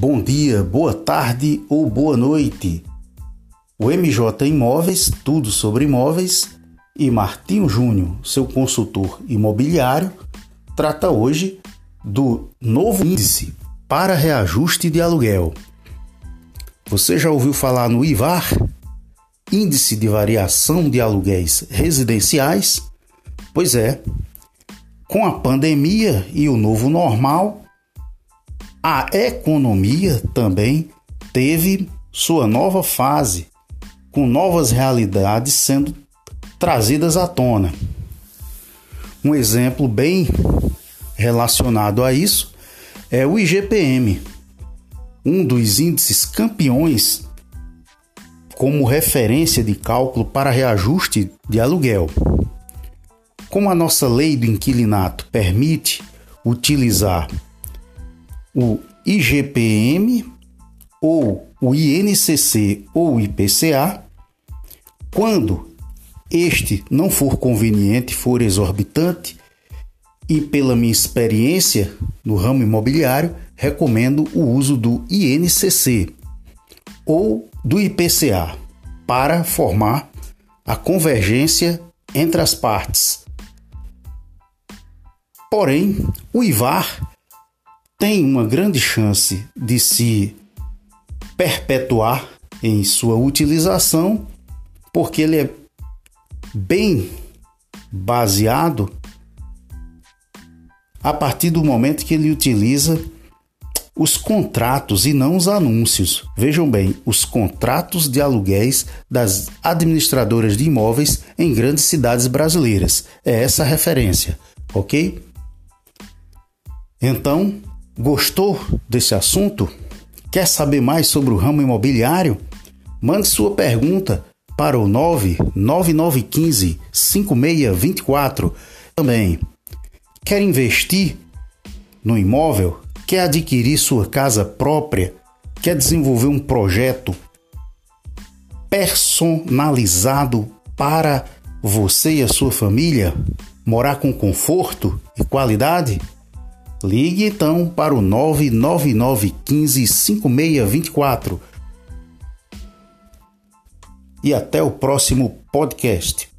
bom dia, boa tarde ou boa noite. O MJ Imóveis, tudo sobre imóveis, e Martinho Júnior, seu consultor imobiliário, trata hoje do novo índice para reajuste de aluguel. Você já ouviu falar no IVAR? Índice de Variação de Aluguéis Residenciais? Pois é, com a pandemia e o novo normal, a economia também teve sua nova fase, com novas realidades sendo trazidas à tona. Um exemplo bem relacionado a isso é o IGPM, um dos índices campeões como referência de cálculo para reajuste de aluguel. Como a nossa lei do inquilinato permite utilizar o IGPM ou o INCC ou IPCA, quando este não for conveniente, for exorbitante, e pela minha experiência no ramo imobiliário, recomendo o uso do INCC ou do IPCA para formar a convergência entre as partes. Porém, o IVAR tem uma grande chance de se perpetuar em sua utilização, porque ele é bem baseado a partir do momento que ele utiliza os contratos e não os anúncios. Vejam bem, os contratos de aluguéis das administradoras de imóveis em grandes cidades brasileiras. É essa a referência, ok? Então, gostou desse assunto? Quer saber mais sobre o ramo imobiliário? Mande sua pergunta para o 99915 5624. Também quer investir no imóvel? Quer adquirir sua casa própria? Quer desenvolver um projeto personalizado para você e a sua família? Morar com conforto e qualidade? Ligue então para o 99915 5624. E até o próximo podcast.